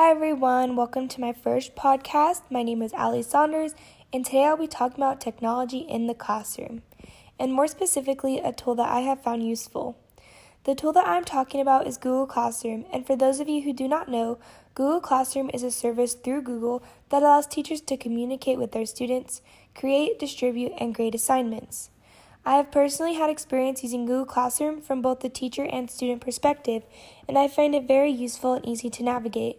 Hi, everyone. Welcome to my first podcast. My name is Ali Saunders, and today I'll be talking about technology in the classroom, and more specifically, a tool that I have found useful. The tool that I'm talking about is Google Classroom, and for those of you who do not know, Google Classroom is a service through Google that allows teachers to communicate with their students, create, distribute, and grade assignments. I have personally had experience using Google Classroom from both the teacher and student perspective, and I find it very useful and easy to navigate.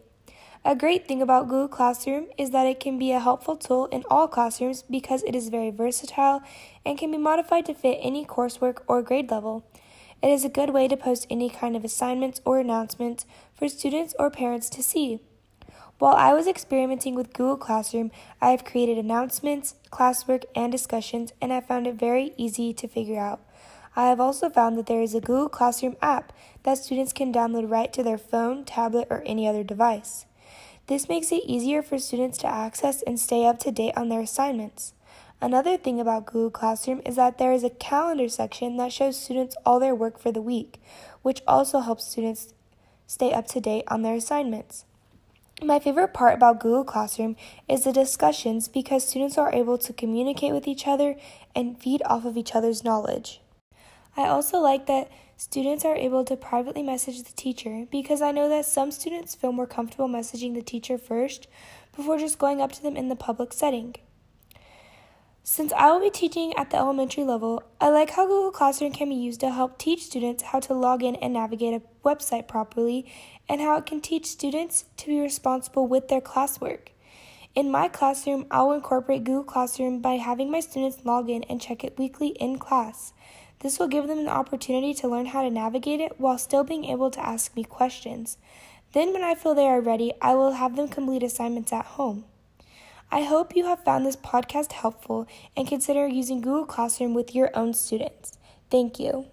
A great thing about Google Classroom is that it can be a helpful tool in all classrooms because it is very versatile and can be modified to fit any coursework or grade level. It is a good way to post any kind of assignments or announcements for students or parents to see. While I was experimenting with Google Classroom, I have created announcements, classwork, and discussions, and I found it very easy to figure out. I have also found that there is a Google Classroom app that students can download right to their phone, tablet, or any other device. This makes it easier for students to access and stay up to date on their assignments. Another thing about Google Classroom is that there is a calendar section that shows students all their work for the week, which also helps students stay up to date on their assignments. My favorite part about Google Classroom is the discussions because students are able to communicate with each other and feed off of each other's knowledge. I also like that students are able to privately message the teacher because I know that some students feel more comfortable messaging the teacher first before just going up to them in the public setting. Since I will be teaching at the elementary level, I like how Google Classroom can be used to help teach students how to log in and navigate a website properly, and how it can teach students to be responsible with their classwork. In my classroom, I will incorporate Google Classroom by having my students log in and check it weekly in class. This will give them an opportunity to learn how to navigate it while still being able to ask me questions. Then, when I feel they are ready, I will have them complete assignments at home. I hope you have found this podcast helpful and consider using Google Classroom with your own students. Thank you.